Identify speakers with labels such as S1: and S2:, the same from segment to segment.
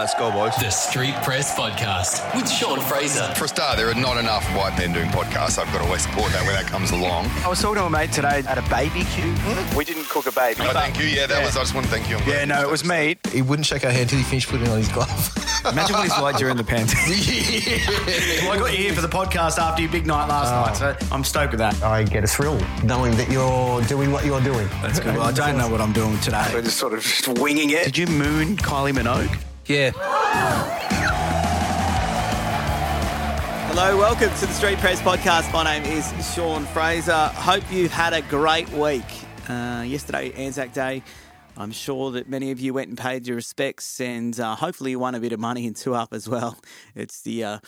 S1: let's go, boys.
S2: The Street Press Podcast with Sean Frazer.
S3: For a start, there are not enough white men doing podcasts. I've got to always support that when that comes along.
S4: I was talking to a mate today at a baby BBQ. Hmm? We didn't cook a baby.
S3: Oh, thank you. Yeah, that was. I just want to thank you. I'm
S4: Yeah, no,
S3: you
S4: it was
S3: said
S4: meat.
S5: He wouldn't shake our hand until he finished putting on his glove.
S4: Imagine what he's like during the pandemic. well, I got you here for the podcast after your big night last night, so oh. I'm stoked with that.
S6: I get a thrill knowing that you're doing what you're doing.
S4: That's good. Well, I don't know what I'm doing today. We're just sort of just winging it. Did you moon Kylie Minogue?
S5: Yeah.
S7: Hello, welcome to the Street Press Podcast. My name is Sean Frazer. Hope you've had a great week. Uh, yesterday, Anzac Day. I'm sure that many of you went and paid your respects, and uh, hopefully you won a bit of money in Two Up as well. It's the uh,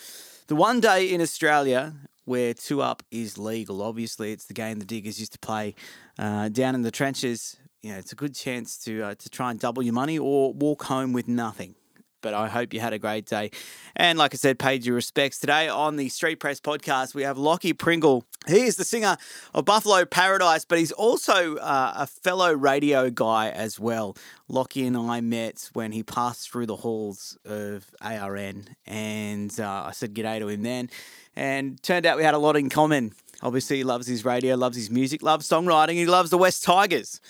S7: the one day in Australia where Two Up is legal. Obviously, it's the game the Diggers used to play uh, down in the trenches. You know, it's a good chance to uh, to try and double your money or walk home with nothing but I hope you had a great day. And like I said, paid your respects. Today on the Street Press podcast, we have Lachie Pringle. He is the singer of Buffalo Paradise, but he's also uh, a fellow radio guy as well. Lachie and I met when he passed through the halls of ARN, and uh, I said g'day to him then. And turned out we had a lot in common. Obviously, he loves his radio, loves his music, loves songwriting, he loves the Wests Tigers.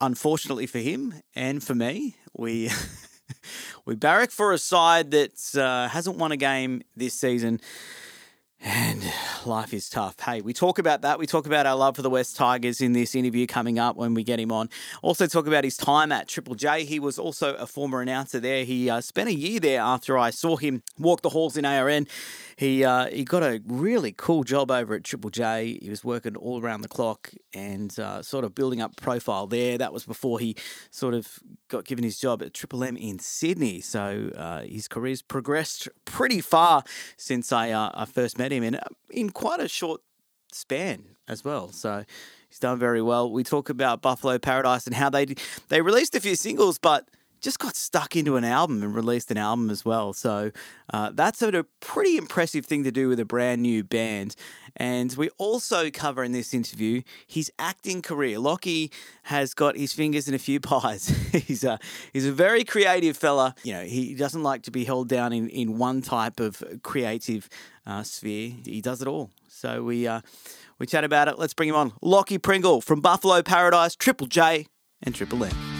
S7: Unfortunately for him and for me, we we barrack for a side that uh, hasn't won a game this season. And life is tough. Hey, we talk about that. We talk about our love for the Wests Tigers in this interview coming up when we get him on. Also, talk about his time at Triple J. He was also a former announcer there. He uh, spent a year there after I saw him walk the halls in ARN. He uh, he got a really cool job over at Triple J. He was working all around the clock and uh, sort of building up profile there. That was before he sort of got given his job at Triple M in Sydney. So uh, his career's progressed pretty far since I uh, I first met him, and uh, in quite a short span as well. So. He's done very well. We talk about Buffalo Paradise and how they they released a few singles, but just got stuck into an album and released an album as well. So uh, that's a, pretty impressive thing to do with a brand new band. And we also cover in this interview his acting career. Lachie has got his fingers in a few pies. he's a he's a very creative fella. You know, he doesn't like to be held down in, in one type of creative uh, sphere. He does it all. So we uh, we chat about it. Let's bring him on. Lachie Pringle from Buffalo Paradise, Triple J, and Triple M.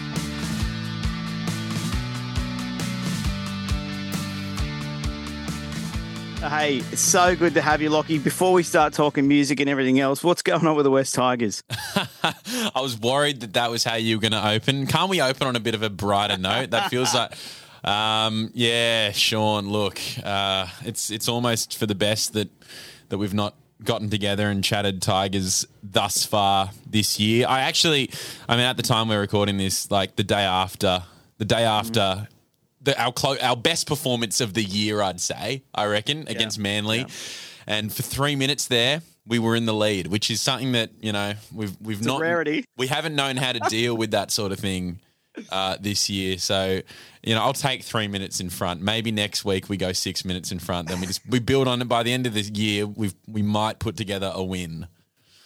S7: Hey, it's so good to have you, Lachie. Before we start talking music and everything else, what's going on with the Wests Tigers?
S8: I was worried that that was how you were going to open. Can't we open on a bit of a brighter note? That feels like, um, yeah, Sean. Look, uh, it's it's almost for the best that that we've not gotten together and chatted Tigers thus far this year. I actually, I mean, at the time we we're recording this, like the day after, the day after. The, our clo- our best performance of the year, I'd say, I reckon, against Manly, and for three minutes there, we were in the lead, which is something that you know we've we've
S7: a
S8: not
S7: rarity.
S8: we haven't known how to deal with that sort of thing uh, this year. So, you know, I'll take three minutes in front. Maybe next week we go six minutes in front. Then we just we build on it. By the end of this year, we we might put together a win.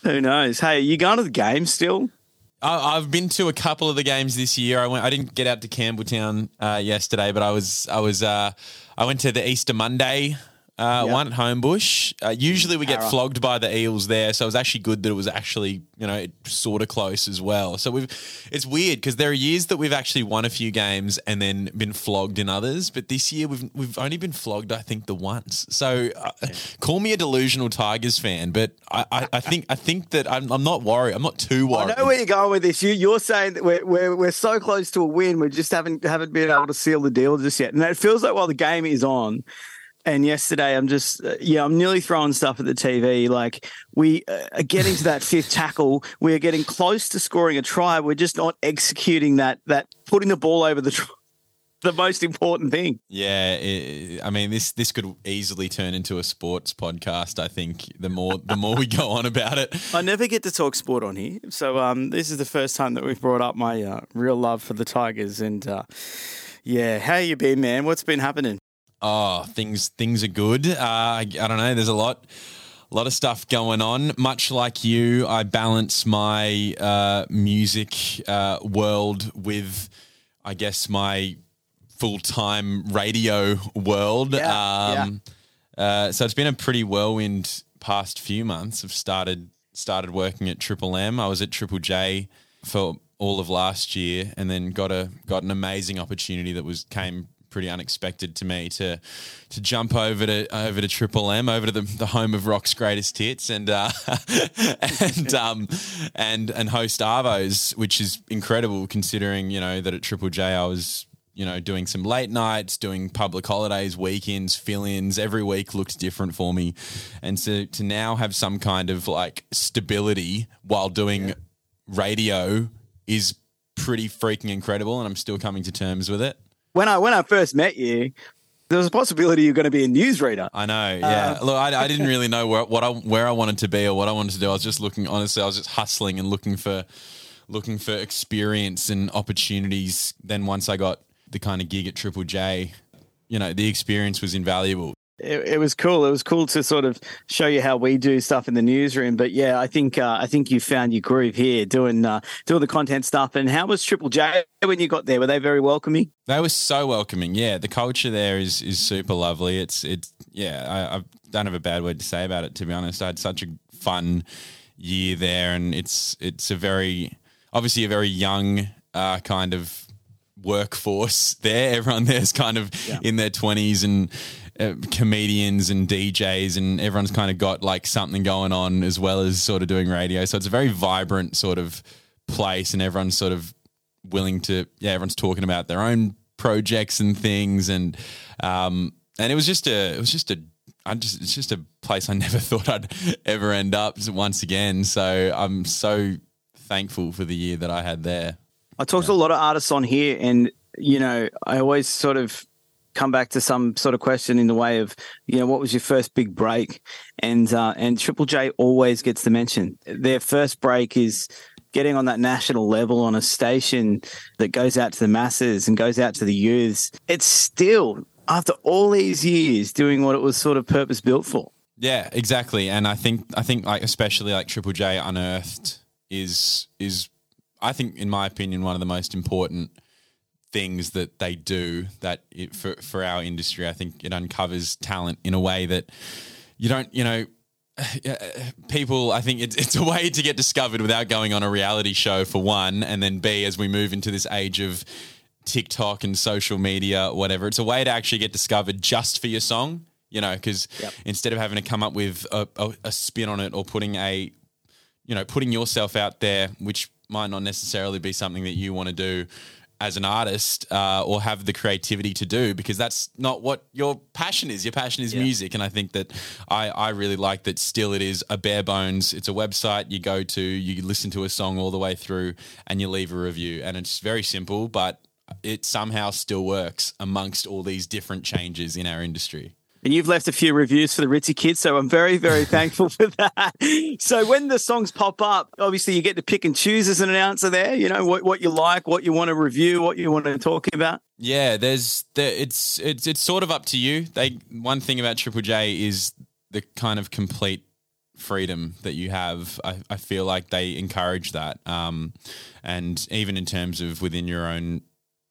S7: Who knows? Hey, you going to the game still?
S8: I, I've been to a couple of the games this year. I went. I didn't get out to Campbelltown uh, yesterday, but I was. I was. Uh, I went to the Easter Monday. Uh, One at Homebush. Uh, usually we get flogged by the Eels there, so it was actually good that it was actually you know sort of close as well. So we've it's weird because there are years that we've actually won a few games and then been flogged in others, but this year we've we've only been flogged I think the once. So uh, call me a delusional Tigers fan, but I, I, I think I think that I'm, I'm not worried. I'm not too worried.
S7: I know where you're going with this. You, you're saying that we're, we're, we're so close to a win, we just haven't haven't been able to seal the deal just yet. And it feels like while the game is on, and yesterday I'm just uh, yeah I'm nearly throwing stuff at the TV. Like we uh, are getting to that fifth tackle, we are getting close to scoring a try. We're just not executing that that putting the ball over the. The most important thing.
S8: Yeah, it, I mean this this could easily turn into a sports podcast. I think the more the more we go on about it.
S7: I never get to talk sport on here, so um, this is the first time that we've brought up my uh, real love for the Tigers. And uh, yeah, how you been, man? What's been happening?
S8: Oh, things things are good. Uh, I, I don't know. There's a lot. A lot of stuff going on. Much like you, I balance my uh, music uh, world with, I guess, my full time radio world.
S7: Yeah,
S8: um, Uh, so it's been a pretty whirlwind past few months. I've started started working at Triple M. I was at Triple J for all of last year, and then got a got an amazing opportunity that was came pretty unexpected to me to to jump over to over to Triple M, over to the, the home of rock's greatest hits, and uh, and um and and host Arvos, which is incredible considering you know that at Triple J I was you know doing some late nights, doing public holidays, weekends, fill-ins. Every week looked different for me, and so to now have some kind of like stability while doing radio is pretty freaking incredible, and I'm still coming to terms with it.
S7: When I when I first met you, there was a possibility you're going to be a newsreader.
S8: I know, yeah. Uh, Look, I, I didn't really know where what I where I wanted to be or what I wanted to do. I was just looking. Honestly, I was just hustling and looking for looking for experience and opportunities. Then once I got the kind of gig at Triple J, you know, the experience was invaluable.
S7: It, it was cool. It was cool to sort of show you how we do stuff in the newsroom. But yeah, I think uh, I think you found your groove here doing uh, doing the content stuff. And how was Triple J when you got there? Were they very welcoming?
S8: They were so welcoming. Yeah, the culture there is is super lovely. It's it's yeah. I, I don't have a bad word to say about it. To be honest, I had such a fun year there, and it's it's a very obviously a very young uh, kind of workforce there. Everyone there's kind of in their twenties and. Uh, comedians and DJs and everyone's kind of got like something going on as well as sort of doing radio. So it's a very vibrant sort of place, and everyone's sort of willing to yeah everyone's talking about their own projects and things and um and it was just a it was just a I just it's just a place I never thought I'd ever end up once again so I'm so thankful for the year that I had there
S7: I talked to a lot of artists on here, and you know, I always sort of come back to some sort of question in the way of, you know, what was your first big break? And uh, and Triple J always gets the mention. Their first break is getting on that national level on a station that goes out to the masses and goes out to the youths. It's still after all these years doing what it was sort of purpose built for.
S8: Yeah, exactly. And I think I think like especially like Triple J Unearthed is is I think in my opinion one of the most important things that they do that it, for for our industry. I think it uncovers talent in a way that you don't, you know, people, I think it's, it's a way to get discovered without going on a reality show for one. And then B, as we move into this age of TikTok and social media, whatever, it's a way to actually get discovered just for your song, you know, because instead of having to come up with a, a, a spin on it or putting a, you know, putting yourself out there, which might not necessarily be something that you want to do as an artist uh, or have the creativity to do because that's not what your passion is. Your passion is music, and I think that I, I really like that. Still, it is a bare bones. It's a website you go to, you listen to a song all the way through, and you leave a review, and it's very simple, but it somehow still works amongst all these different changes in our industry.
S7: And you've left a few reviews for the Ritzy kids, so I'm very, very thankful for that. So when the songs pop up, obviously you get to pick and choose as an announcer there, you know, what, what you like, what you want to review, what you want to talk about.
S8: Yeah, there's there, it's it's it's sort of up to you. They one thing about Triple J is the kind of complete freedom that you have. I, I feel like they encourage that, um, and even in terms of within your own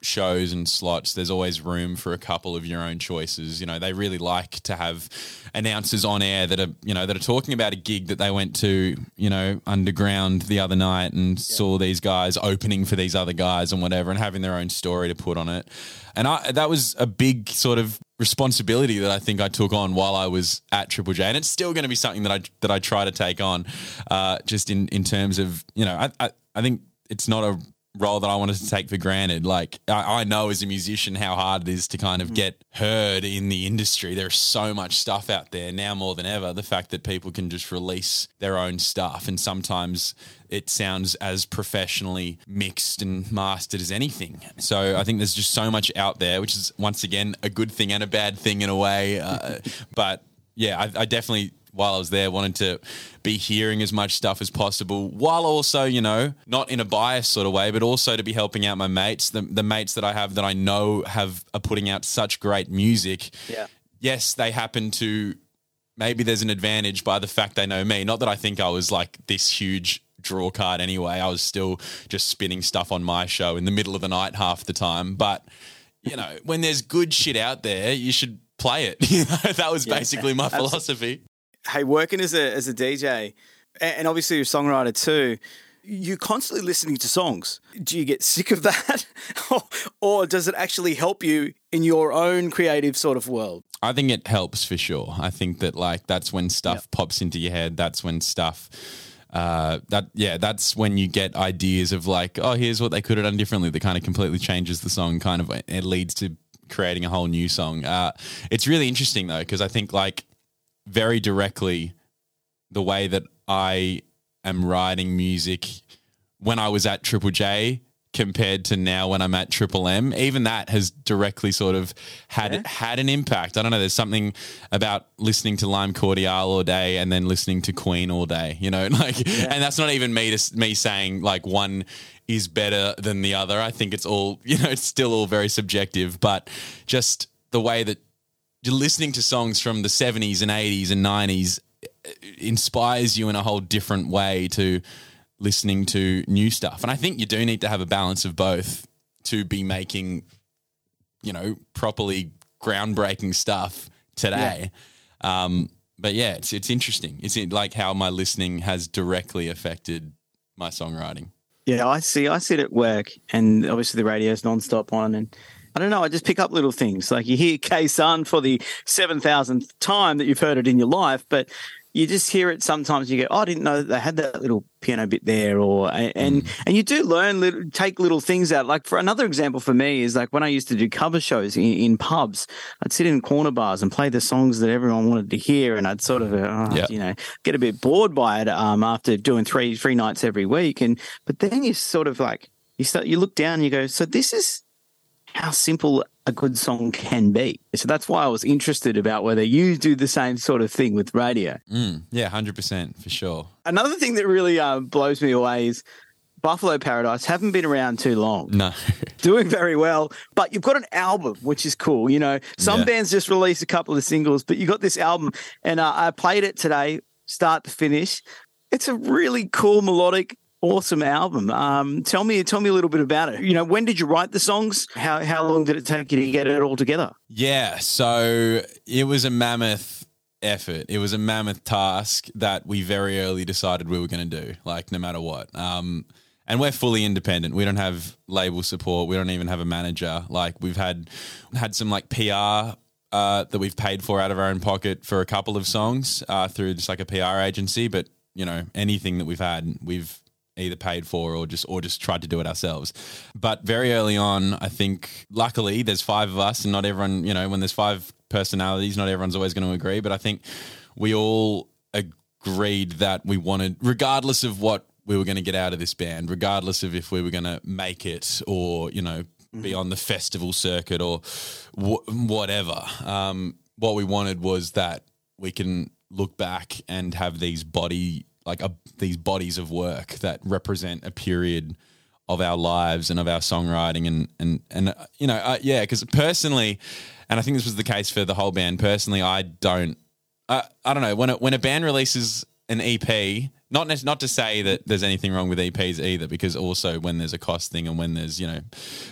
S8: shows and slots, there's always room for a couple of your own choices. You know, they really like to have announcers on air that are, you know, that are talking about a gig that they went to, you know, underground the other night and saw these guys opening for these other guys and whatever and having their own story to put on it. And I that was a big sort of responsibility that I think I took on while I was at Triple J, and it's still going to be something that I that I try to take on, uh, just in in terms of you know I, I I think it's not a role that I wanted to take for granted. Like I, I know as a musician how hard it is to kind of get heard in the industry. There's so much stuff out there now more than ever. The fact that people can just release their own stuff and sometimes it sounds as professionally mixed and mastered as anything. So I think there's just so much out there, which is once again a good thing and a bad thing in a way. Uh, but yeah, I, I definitely while I was there wanted to be hearing as much stuff as possible while also, you know, not in a biased sort of way, but also to be helping out my mates, the, the mates that I have that I know have are putting out such great music.
S7: Yeah.
S8: Yes, they happen to maybe there's an advantage by the fact they know me. Not that I think I was like this huge draw card anyway. I was still just spinning stuff on my show in the middle of the night half the time, but you know, when there's good shit out there, you should play it. You know, that was
S7: Yeah,
S8: basically my
S7: absolutely.
S8: philosophy.
S7: Hey, working as a as a DJ, and obviously you're a songwriter too. You're constantly listening to songs. Do you get sick of that, or, or does it actually help you in your own creative sort of world?
S8: I think it helps for sure. I think that like that's when stuff pops into your head. That's when stuff uh that yeah, that's when you get ideas of like, oh, here's what they could have done differently that kind of completely changes the song, kind of it leads to creating a whole new song. Uh it's really interesting though, because I think like very directly the way that I am writing music when I was at Triple J compared to now when I'm at Triple M, even that has directly sort of had had an impact. I don't know. There's something about listening to Lime Cordiale all day and then listening to Queen all day. You know, like, and that's not even me to me saying like one is better than the other. I think it's all you know. It's still all very subjective, but just the way that listening to songs from the 70s and 80s and 90s inspires you in a whole different way to listening to new stuff. And I think you do need to have a balance of both to be making, you know, properly groundbreaking stuff today. Um, but yeah, it's it's interesting. It's like how my listening has directly affected my songwriting.
S7: Yeah, I see. I sit at work, and obviously the radio's non-stop on, and I don't know. I just pick up little things like you hear K Sun for the seven thousandth time that you've heard it in your life, but you just hear it sometimes. You go, "Oh, I didn't know that they had that little piano bit there," or and and you do learn little, take little things out. Like for another example for me is like when I used to do cover shows in, in pubs, I'd sit in corner bars and play the songs that everyone wanted to hear, and I'd sort of, uh,
S8: Yeah.
S7: you know, get a bit bored by it um, after doing three three nights every week, and but then you sort of like you start you look down and you go, so this is how simple a good song can be. So that's why I was interested about whether you do the same sort of thing with radio.
S8: Mm, yeah, hundred percent for sure.
S7: Another thing that really uh, blows me away is Buffalo Paradise haven't been around too long,
S8: No,
S7: doing very well, but you've got an album, which is cool. You know, some
S8: Yeah.
S7: bands just release a couple of singles, but you got this album, and uh, I played it today, start to finish. It's a really cool melodic. Awesome album. Um, tell me, tell me a little bit about it. You know, when did you write the songs? How how long did it take you to get it all together?
S8: Yeah, so it was a mammoth effort. It was a mammoth task that we very early decided we were going to do, like no matter what. Um, and we're fully independent. We don't have label support. We don't even have a manager. Like we've had had some like PR uh, that we've paid for out of our own pocket for a couple of songs uh, through just like a PR agency. But you know, anything that we've had, we've either paid for or just or just tried to do it ourselves. But very early on, I think luckily there's five of us and not everyone, you know, when there's five personalities, not everyone's always going to agree, but I think we all agreed that we wanted regardless of what we were going to get out of this band, regardless of if we were going to make it or, you know, be on the festival circuit or wh- whatever. Um, what we wanted was that we can look back and have these body like a, these bodies of work that represent a period of our lives and of our songwriting and and and uh, you know uh, yeah because personally and I think this was the case for the whole band personally I don't I, I don't know when a, when a band releases an EP not not to say that there's anything wrong with EPs either because also when there's a cost thing and when there's you know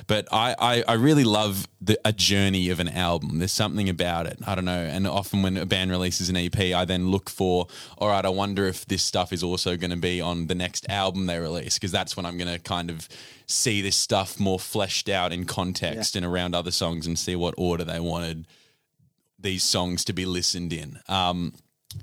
S8: but I I, I really love the a journey of an album. There's something about it. I don't know. And often when a band releases an EP I then look for all right I wonder if this stuff is also going to be on the next album they release because that's when I'm going to kind of see this stuff more fleshed out in context and around other songs and see what order they wanted these songs to be listened in. Um,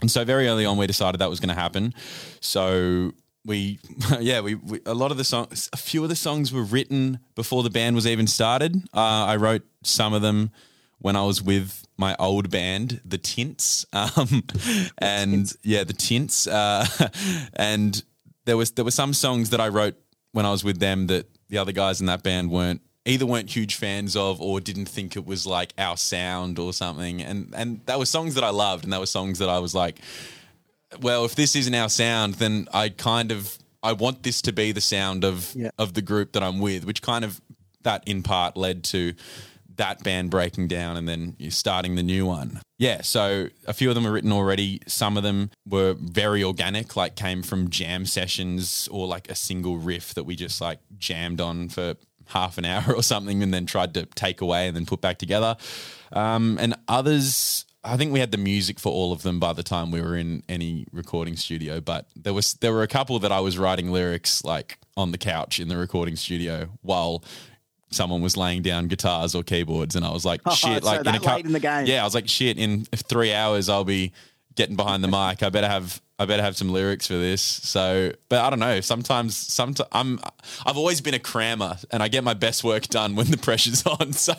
S8: and so very early on, we decided that was going to happen. So we, yeah, we, we a lot of the songs, a few of the songs were written before the band was even started. Uh, I wrote some of them when I was with my old band, the Tints, um, and yeah, the Tints, uh, and there was there were some songs that I wrote when I was with them that the other guys in that band weren't either weren't huge fans of or didn't think it was like our sound or something and and that were songs that I loved and that were songs that I was like well if this isn't our sound then I kind of I want this to be the sound of
S7: Yeah.
S8: of the group that I'm with which kind of that in part led to that band breaking down and then you starting the new one. Yeah, so a few of them were written already. Some of them were very organic, like came from jam sessions or like a single riff that we just like jammed on for half an hour or something, and then tried to take away and then put back together. Um, and others, I think we had the music for all of them by the time we were in any recording studio. But there was there were a couple that I was writing lyrics like on the couch in the recording studio while someone was laying down guitars or keyboards, and I was like,
S7: Oh,
S8: shit,
S7: so
S8: like
S7: that
S8: a cou-
S7: late in the game.
S8: Yeah, I was like, shit, in three hours I'll be getting behind the mic. I better have I better have some lyrics for this. So, but I don't know. Sometimes, sometimes I'm I've always been a crammer, and I get my best work done when the pressure's on. So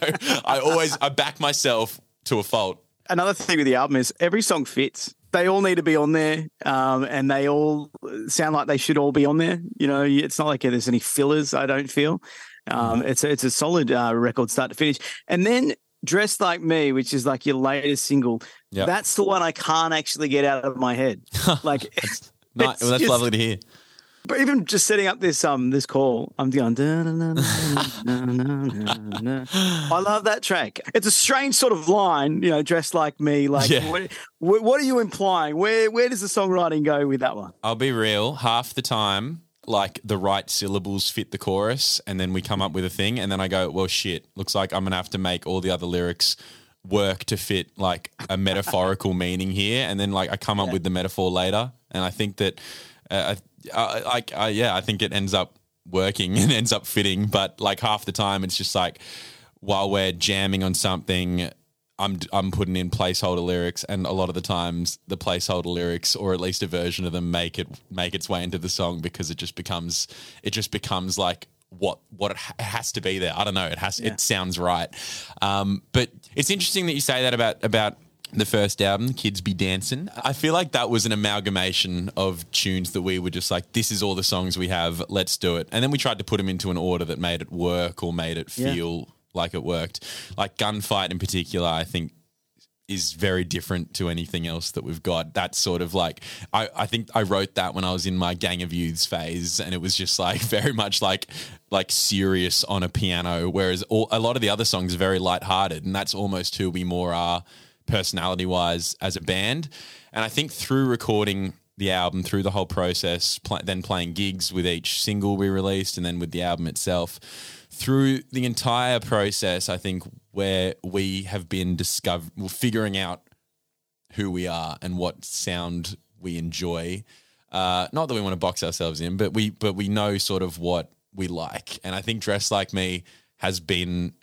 S8: I always I back myself to a fault.
S7: Another thing with the album is every song fits. They all need to be on there, um, and they all sound like they should all be on there. You know, it's not like there's any fillers. I don't feel. Um, it's a, it's a solid uh, record, start to finish. And then "Dressed Like Me," which is like your latest single.
S8: Yep.
S7: That's the one I can't actually get out of my head. Like, it's
S8: Nice. Well, that's
S7: just-
S8: lovely to hear.
S7: But even just setting up this um this call, I'm going. I love that track. It's a strange sort of line, you know, dressed like me. Like,
S8: Yeah.
S7: what, what what are you implying? Where where does the songwriting go with that one?
S8: I'll be real. Half the time, like the right syllables fit the chorus, and then we come up with a thing, and then I go, "Well, shit. Looks like I'm gonna have to make all the other lyrics work to fit like a metaphorical meaning here." And then like I come up with the metaphor later, and I think that, uh, I, I, like, I, yeah, I think it ends up working and ends up fitting. But like half the time, it's just like while we're jamming on something. I'm I'm putting in placeholder lyrics, and a lot of the times the placeholder lyrics, or at least a version of them, make it make its way into the song because it just becomes it just becomes like what what it, ha- has to be there. I don't know. It has it sounds right, um, but it's interesting that you say that about about the first album, Kids Be Dancing. I feel like that was an amalgamation of tunes that we were just like, this is all the songs we have, let's do it. And then we tried to put them into an order that made it work or made it
S7: Yeah.
S8: Like it worked. Like Gunfight in particular, I think is very different to anything else that we've got. That's sort of like I, I think I wrote that when I was in my gang of youths phase, and it was just like very much like like serious on a piano. Whereas all, a lot of the other songs are very lighthearted, and that's almost who we more are personality wise as a band. And I think through recording the album, through the whole process, pl- then playing gigs with each single we released, and then with the album itself, through the entire process, I think where we have been discover well, figuring out who we are and what sound we enjoy. Uh, not that we want to box ourselves in, but we but we know sort of what we like, and I think "Dress Like Me" has been.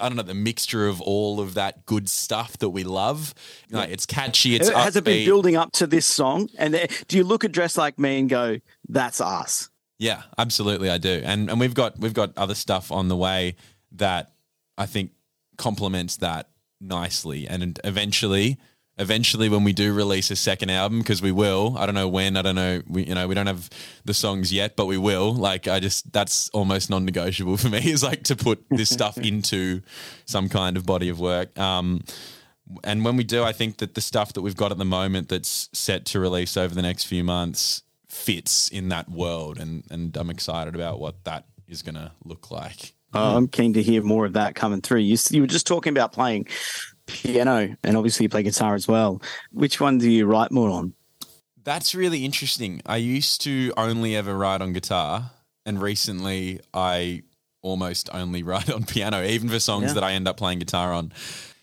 S8: I don't know the mixture of all of that good stuff that we love. Like it's catchy. It's
S7: has it been building up to this song? And do you look at Dress Like Me" and go, "That's us"?
S8: Yeah, absolutely, I do, and and we've got we've got other stuff on the way that I think complements that nicely, and eventually, eventually, when we do release a second album, because we will, I don't know when, I don't know, we you know we don't have the songs yet, but we will. Like I just that's almost non-negotiable for me is like to put this stuff into some kind of body of work. Um, and when we do, I think that the stuff that we've got at the moment that's set to release over the next few months fits in that world, and and I'm excited about what that is going to look like.
S7: Oh, I'm keen to hear more of that coming through. You, you were just talking about playing piano, and obviously you play guitar as well. Which one do you write more on?
S8: That's really interesting. I used to only ever write on guitar, and recently I almost only write on piano, even for songs
S7: Yeah.
S8: that I end up playing guitar on.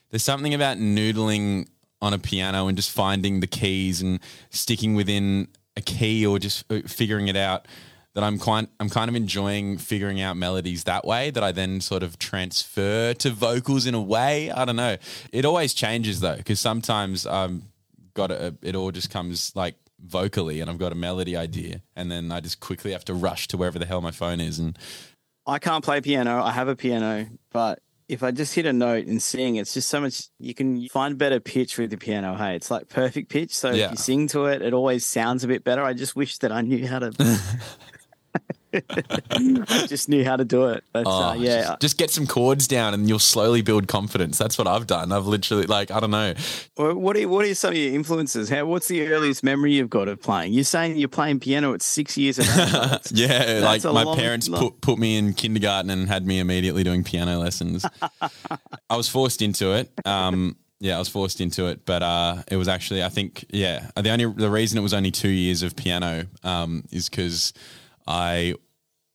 S8: There's something about noodling on a piano and just finding the keys and sticking within a key or just uh, figuring it out that I'm quite I'm kind of enjoying figuring out melodies that way that I then sort of transfer to vocals in a way. I don't know. It always changes though because sometimes um got a, it all just comes like vocally and I've got a melody idea and then I just quickly have to rush to wherever the hell my phone is and
S7: I can't play piano. I have a piano, but if I just hit a note and sing, it's just so much. You can find better pitch with the piano. Hey, it's like perfect pitch. So
S8: Yeah.
S7: if you sing to it, it always sounds a bit better. I just wish that I knew how to. I just knew how to do it. But uh,
S8: Oh,
S7: yeah,
S8: just, just get some chords down and you'll slowly build confidence. That's what I've done. I've literally like I don't know.
S7: Well, What are what are some of your influences? How what's the earliest memory you've got of playing? You're saying you're playing piano at six years of age.
S8: Yeah,
S7: That's
S8: like my
S7: long-
S8: parents
S7: long-
S8: put put me in kindergarten and had me immediately doing piano lessons. I was forced into it. Um, yeah, I was forced into it, but uh, it was actually I think yeah the only the reason it was only two years of piano um, is because I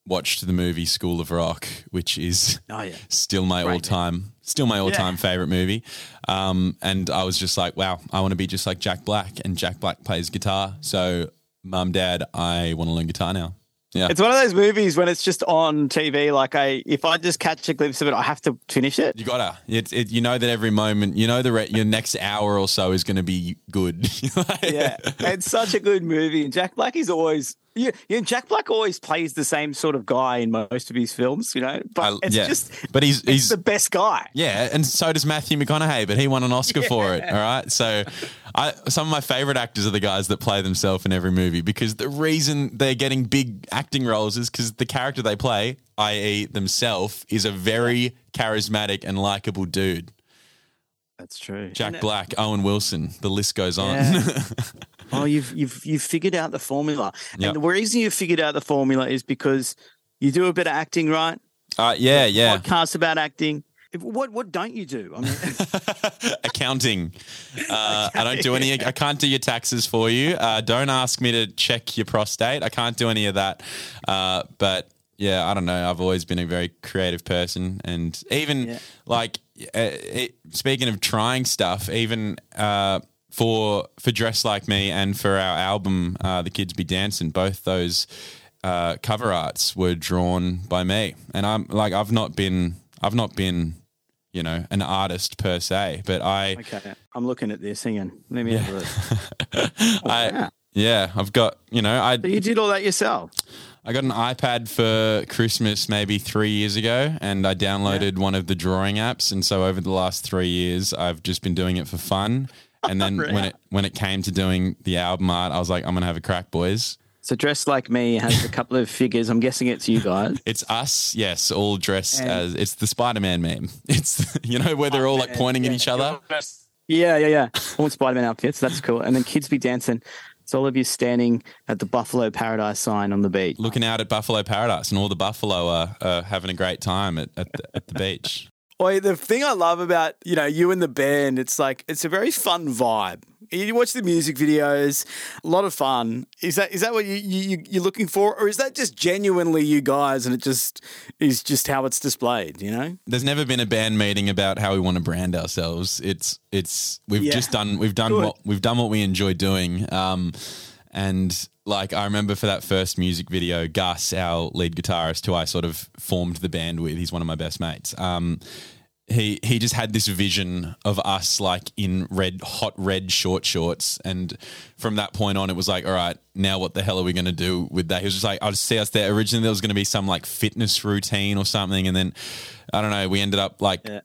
S8: watched the movie School of Rock, which is
S7: Oh, yeah.
S8: still my
S7: Great
S8: all time, still my all time
S7: Yeah.
S8: favorite movie. Um, and I was just like, wow, I want to be just like Jack Black, and Jack Black plays guitar. So, mum, dad, I want to learn guitar now. Yeah,
S7: It's one of those movies when it's just on TV. Like I, if I just catch a glimpse of it, I have to finish it.
S8: you gotta. It's it, you know that every moment, you know the re- your next hour or so is going to be good.
S7: Yeah, it's such a good movie. And Jack Black is always, yeah, yeah. Jack Black always plays the same sort of guy in most of his films, you know. But
S8: I-
S7: it's
S8: yeah.
S7: just,
S8: But he's-
S7: it's
S8: he's-
S7: the best guy.
S8: Yeah, and so does Matthew McConaughey, but he won an Oscar for it. All right, so I, some of my favorite actors are the guys that play themselves in every movie because the reason they're getting big acting roles is because the character they play, i.e., themselves, is a very charismatic and likable dude.
S7: That's true.
S8: Jack Black, Owen Wilson, the list goes on.
S7: Oh, you've you've you've figured out the formula,
S8: Yep.
S7: and the reason you've figured out the formula is because you do a bit of acting, right?
S8: uh, yeah, yeah.
S7: Podcasts about acting. What what don't you do? I mean,
S8: accounting. Uh, I don't do any. I can't do your taxes for you. Uh, don't ask me to check your prostate. I can't do any of that. Uh, but yeah, I don't know. I've always been a very creative person, and even
S7: Yeah.
S8: like uh, it, speaking of trying stuff, even. For for dress like me and for our album, uh, the kids be dancing. Both those uh, cover arts were drawn by me, and I'm like I've not been I've not been you know an artist per se, but I
S7: okay, I'm looking at this. Hang on, let me have a look.
S8: I
S7: wow.
S8: yeah, I've got you know I
S7: So you did all that yourself.
S8: I got an iPad for Christmas maybe three years ago, and I downloaded one of the drawing apps, and so over the last three years, I've just been doing it for fun. And then when it when it came to doing the album art, I was like, I'm gonna have a crack, boys.
S7: So dressed like me has a couple of figures. I'm guessing it's you guys.
S8: It's us, yes, all dressed
S7: And-
S8: as it's the Spider Man meme. It's you know where they're all like pointing at each other.
S7: Yeah, yeah, yeah. All in Spider-Man outfits. That's cool. And then kids be dancing. It's all of you standing at the Buffalo Paradise sign on the beach.
S8: looking out at Buffalo Paradise, and all the buffalo are, are having a great time at, at, the, at the beach.
S7: Well, the thing I love about you know you and the band, it's like it's a very fun vibe. You watch the music videos, a lot of fun. Is that is that what you, you you're looking for, or is that just genuinely you guys, and it just is just how it's displayed? You know,
S8: There's never been a band meeting about how we want to brand ourselves. It's it's we've
S7: Yeah.
S8: just done we've done
S7: Good.
S8: what we've done what we enjoy doing. Um, and like I remember for that first music video, Gus, our lead guitarist, who I sort of formed the band with, he's one of my best mates. Um, he he just had this vision of us like in red hot red short shorts. And from that point on it was like all right now what the hell are we going to do with that? He was just like i'll just see us there. Originally there was going to be some like fitness routine or something. And then i don't know we ended up like
S7: Yeah.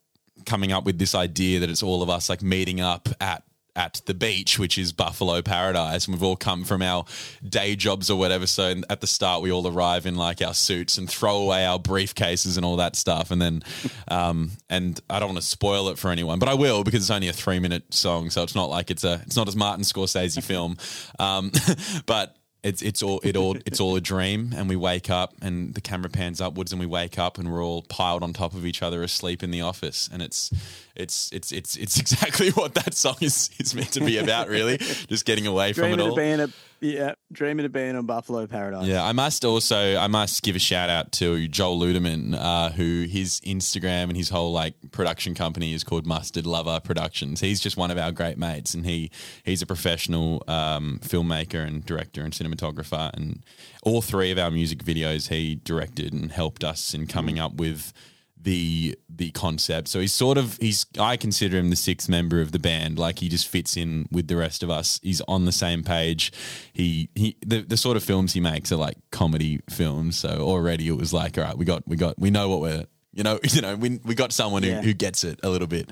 S8: coming up with this idea that it's all of us like meeting up at at the beach, which is Buffalo Paradise, and we've all come from our day jobs or whatever. So at the start, we all arrive in like our suits and throw away our briefcases and all that stuff, and then, um, and I don't want to spoil it for anyone, but I will because it's only a three minute song, so it's not like it's a it's not as Martin Scorsese film, um, but it's it's all it all it's all a dream. And we wake up and the camera pans upwards and we wake up and we're all piled on top of each other asleep in the office. And it's it's it's it's it's exactly what that song is is meant to be about really. Just getting away from it all.
S7: of being a yeah, dreaming of being on Buffalo Paradise.
S8: yeah, I must also I must give a shout out to Joel Ludeman, uh, who his Instagram and his whole like production company is called Mustard Lover Productions. He's just one of our great mates, and he he's a professional um, filmmaker and director and cinematographer. And all three of our music videos he directed and helped us in coming up with the the concept. So he's sort of he's I consider him the sixth member of the band. Like he just fits in with the rest of us. He's on the same page. He he the, the sort of films he makes are like comedy films. So already it was like, all right, we got we got we know what we're you know you know we we got someone who,
S7: Yeah.
S8: who gets it a little bit.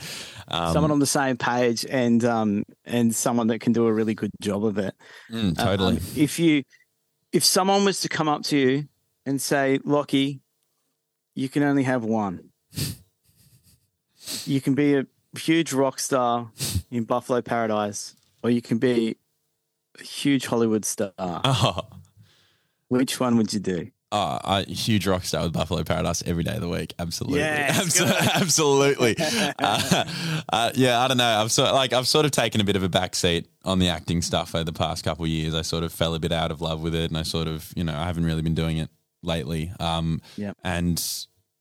S8: Um,
S7: someone on the same page and um and someone that can do a really good job of it.
S8: mm, totally.
S7: Um, if you if someone was to come up to you and say, Lachie, you can only have one. you can be a huge rock star in Buffalo Paradise, or you can be a huge Hollywood star.
S8: oh,
S7: Which one would you do?
S8: oh, a huge rock star with Buffalo Paradise every day of the week. Absolutely,
S7: Yes,
S8: Abso- absolutely. uh, uh, yeah, I don't know. I've sort like I've sort of taken a bit of a backseat on the acting stuff over the past couple of years. I sort of fell a bit out of love with it, and I sort of you know I haven't really been doing it lately. Um,
S7: Yep.
S8: and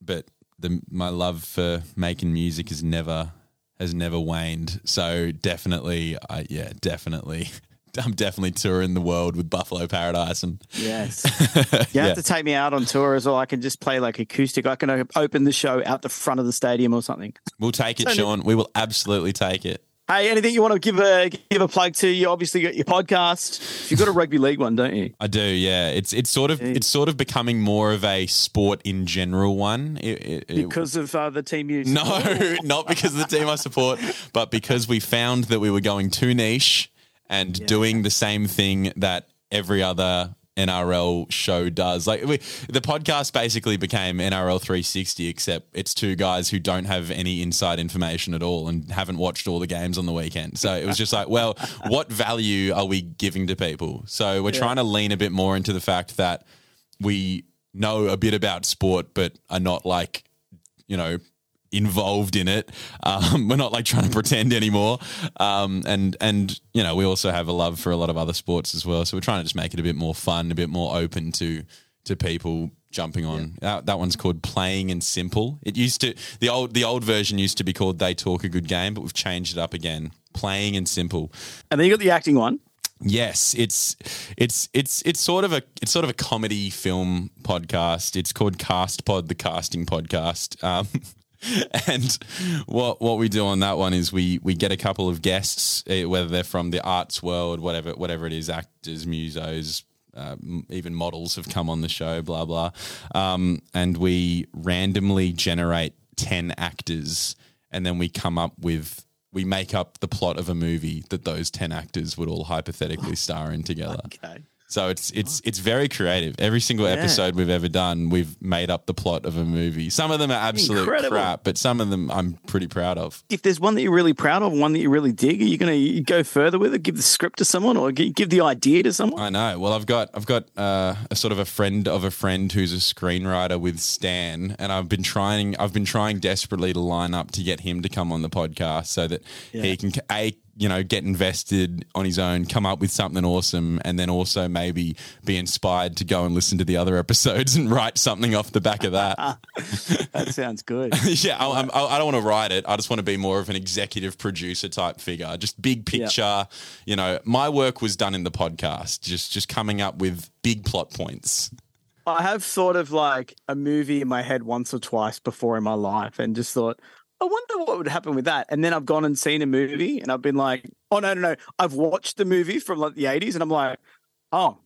S8: but the my love for making music has never has never waned. So definitely, I yeah, definitely. I'm definitely touring the world with Buffalo Paradise, and
S7: Yes. You have
S8: Yeah.
S7: to take me out on tour as well. I can just play like acoustic. I can open the show out the front of the stadium or something.
S8: we'll take it, Sean. We will absolutely take it.
S7: Hey, anything you want to give a give a plug to? You obviously got your podcast. You've got a rugby league one, don't you?
S8: I do, yeah. It's it's sort of it's sort of becoming more of a sport in general one. It, it, it-
S7: Because of uh, the team you
S8: no, not because of the team I support, but because we found that we were going too niche and doing the same thing that every other NRL show does. Like we, the podcast basically became NRL 360, except it's two guys who don't have any inside information at all and haven't watched all the games on the weekend. So it was just like, well, what value are we giving to people? So we're trying to lean a bit more into the fact that we know a bit about sport, but are not like you know involved in it. Um, we're not like trying to pretend anymore. Um, and and you know we also have a love for a lot of other sports as well. So we're trying to just make it a bit more fun, a bit more open to to people jumping on. That, that one's called Playing and Simple. It used to the old the old version used to be called They Talk a Good Game, but we've changed it up again. Playing and Simple.
S7: And then you got the acting one.
S8: Yes, it's it's it's it's sort of a it's sort of a comedy film podcast. It's called Cast Pod, the casting podcast. Um, and what what we do on that one is we we get a couple of guests, eh, whether they're from the arts world, whatever whatever it is, actors, musos, uh, even models have come on the show, blah blah, um, and we randomly generate ten actors, and then we come up with. We make up the plot of a movie that those ten actors would all hypothetically star in together.
S7: Okay.
S8: So it's it's it's very creative. Every single episode we've ever done, we've made up the plot of a movie. Some of them are absolute
S7: Incredible.
S8: crap, but some of them I'm pretty proud of.
S7: If there's one that you're really proud of, one that you really dig, are you going to go further with it? Give the script to someone, or gi- give the idea to someone?
S8: I know. Well, I've got I've got uh, a sort of a friend of a friend who's a screenwriter with Stan, and I've been trying I've been trying desperately to line up to get him to come on the podcast so that he can a you know get invested on his own, come up with something awesome, and then also maybe be inspired to go and listen to the other episodes and write something off the back of that.
S7: That sounds good.
S8: yeah, I, I'm- I, I don't want to write it. I just want to be more of an executive producer type figure, just big picture. You know, my work was done in the podcast, just just coming up with big plot points.
S7: I have thought of like a movie in my head once or twice before in my life and just thought, I wonder what would happen with that. And then I've gone and seen a movie and I've been like, oh, no, no, no. I've watched the movie from like the 80s and I'm like, oh,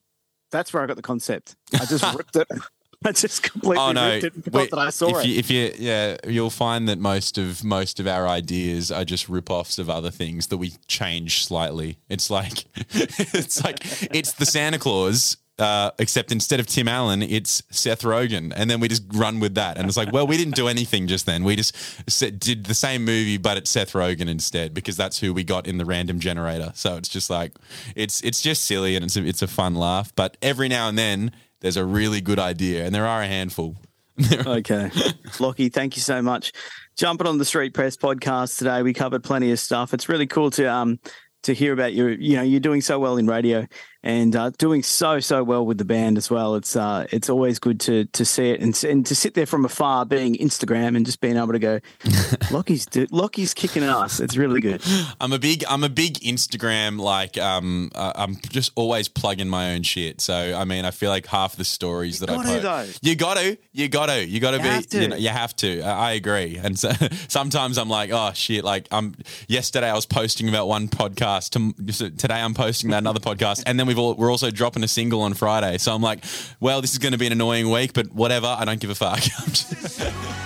S7: that's where I got the concept. I just ripped it. I just completely
S8: Oh no!
S7: ripped it and forgot
S8: Wait,
S7: that I saw
S8: if
S7: it.
S8: You, if you, yeah, you'll find that most of most of our ideas are just rip-offs of other things that we change slightly. It's like it's like it's the Santa Claus. Uh, except instead of Tim Allen, it's Seth Rogen, and then we just run with that. And it's like, well, we didn't do anything just then. We just did the same movie, but it's Seth Rogen instead because that's who we got in the random generator. So it's just like, it's it's just silly and it's a, it's a fun laugh. But every now and then, there's a really good idea, and there are a handful.
S7: Okay. Lachie, thank you so much. Jumping on the Street Press podcast today, we covered plenty of stuff. It's really cool to um to hear about your you know, you're doing so well in radio and uh, doing so so well with the band as well. It's uh it's always good to to see it and, and to sit there from afar being Instagram and just being able to go Lachie's Lachie's kicking ass. It's really good.
S8: I'm a big I'm a big Instagram like um uh, I'm just always plugging my own shit. So I mean I feel like half the stories that I post
S7: though.
S8: you got to you got to you got to be
S7: to.
S8: you know you have to. I I agree. And so sometimes I'm like oh shit like I'm yesterday I was posting about one podcast to, today I'm posting about another podcast and then we've all we're also dropping a single on Friday. So I'm like well this is going to be an annoying week but whatever I don't give a fuck.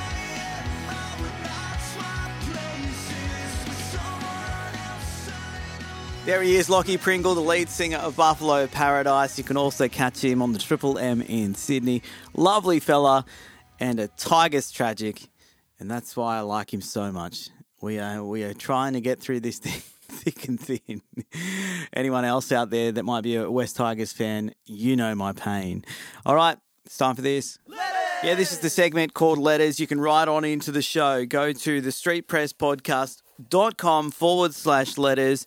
S7: There he is, Lachie Pringle, the lead singer of Buffalo Paradise. You can also catch him on the Triple M in Sydney. Lovely fella and a Tigers tragic, and that's why I like him so much. We are we are trying to get through this thing thick and thin. Anyone else out there that might be a Wests Tigers fan, you know my pain. All right, it's time for this. Letters! Yeah, this is the segment called Letters. You can write on into the show. Go to the streetpresspodcast.com forward slash letters.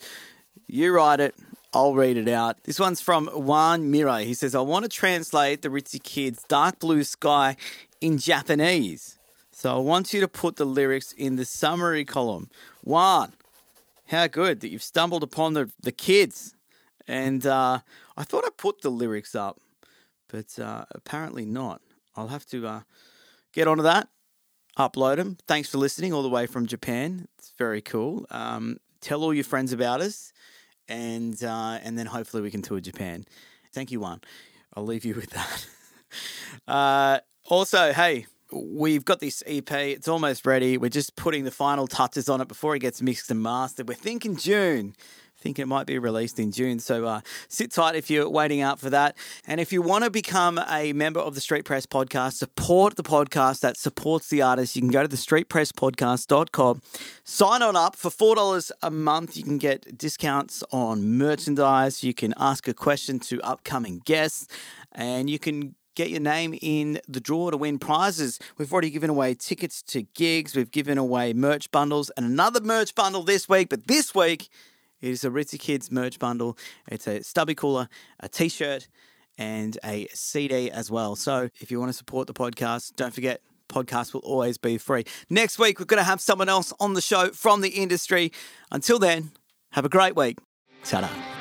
S7: You write it. I'll read it out. This one's from Juan Miro. He says, I want to translate the Ritzy Kids Dark Blue Sky in Japanese. So I want you to put the lyrics in the summary column. Juan, how good that you've stumbled upon the, the kids. And uh, I thought I put the lyrics up, but uh, apparently not. I'll have to uh, get onto that, upload them. Thanks for listening all the way from Japan. It's very cool. Um, tell all your friends about us, and uh, and then hopefully we can tour Japan. Thank you, Juan. I'll leave you with that. uh, also, hey, we've got this EP. It's almost ready. We're just putting the final touches on it before it gets mixed and mastered. We're thinking June. Thinking it might be released in June. So uh, sit tight if you're waiting out for that. And if you want to become a member of the Street Press podcast, support the podcast that supports the artist, you can go to the streetpresspodcast.com. Sign on up for $4 a month. You can get discounts on merchandise. You can ask a question to upcoming guests. And you can get your name in the draw to win prizes. We've already given away tickets to gigs, we've given away merch bundles, and another merch bundle this week. But this week it is a Ritzy Kids merch bundle. It's a stubby cooler, a t shirt, and a CD as well. So if you want to support the podcast, don't forget. Podcast will always be free. Next week, we're going to have someone else on the show from the industry. Until then, have a great week. Ta